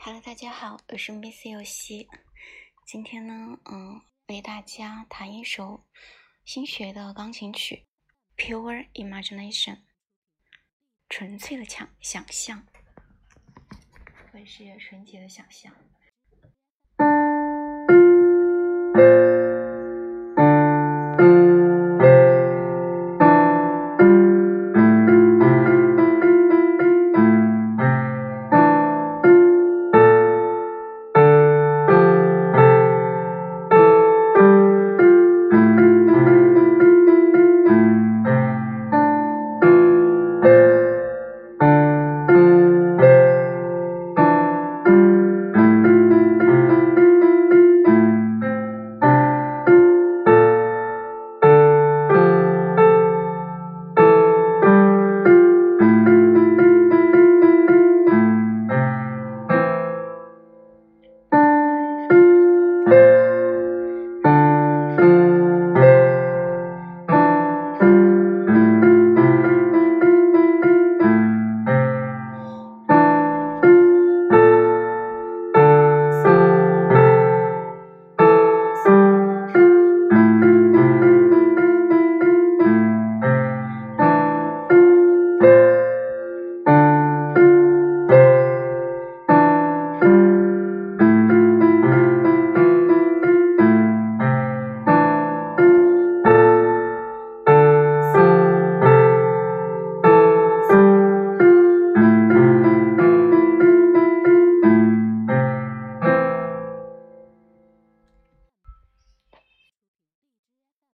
哈喽大家好我是 miss 游戏今天呢嗯为大家弹一首新学的钢琴曲 pure imagination 纯粹的想想象。会是纯洁的想象。